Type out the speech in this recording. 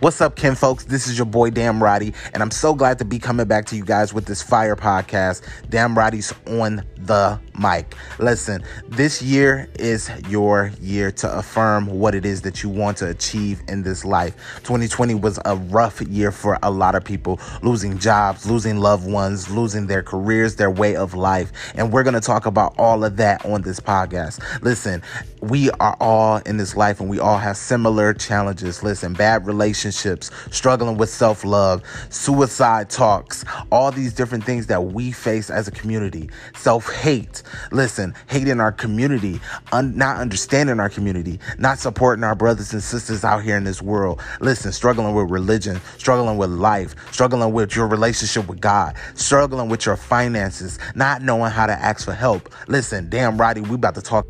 What's up, Ken folks? This is your boy Damn Roddy, and I'm so glad to be coming back to you guys with this fire podcast. Damn Roddy's on the mic. Listen, this year is your year to affirm what it is that you want to achieve in this life. 2020 was a rough year for a lot of people, losing jobs, losing loved ones, losing their careers, their way of life. And we're going to talk about all of that on this podcast. Listen, we are all in this life and we all have similar challenges. Listen, bad relationships, struggling with self love, suicide talks, all these different things that we face as a community. Self hate. Listen, hating our community, un- not understanding our community, not supporting our brothers and sisters out here in this world. Listen, struggling with religion, struggling with life, struggling with your relationship with God, struggling with your finances, not knowing how to ask for help. Listen, damn, Roddy, we about to talk.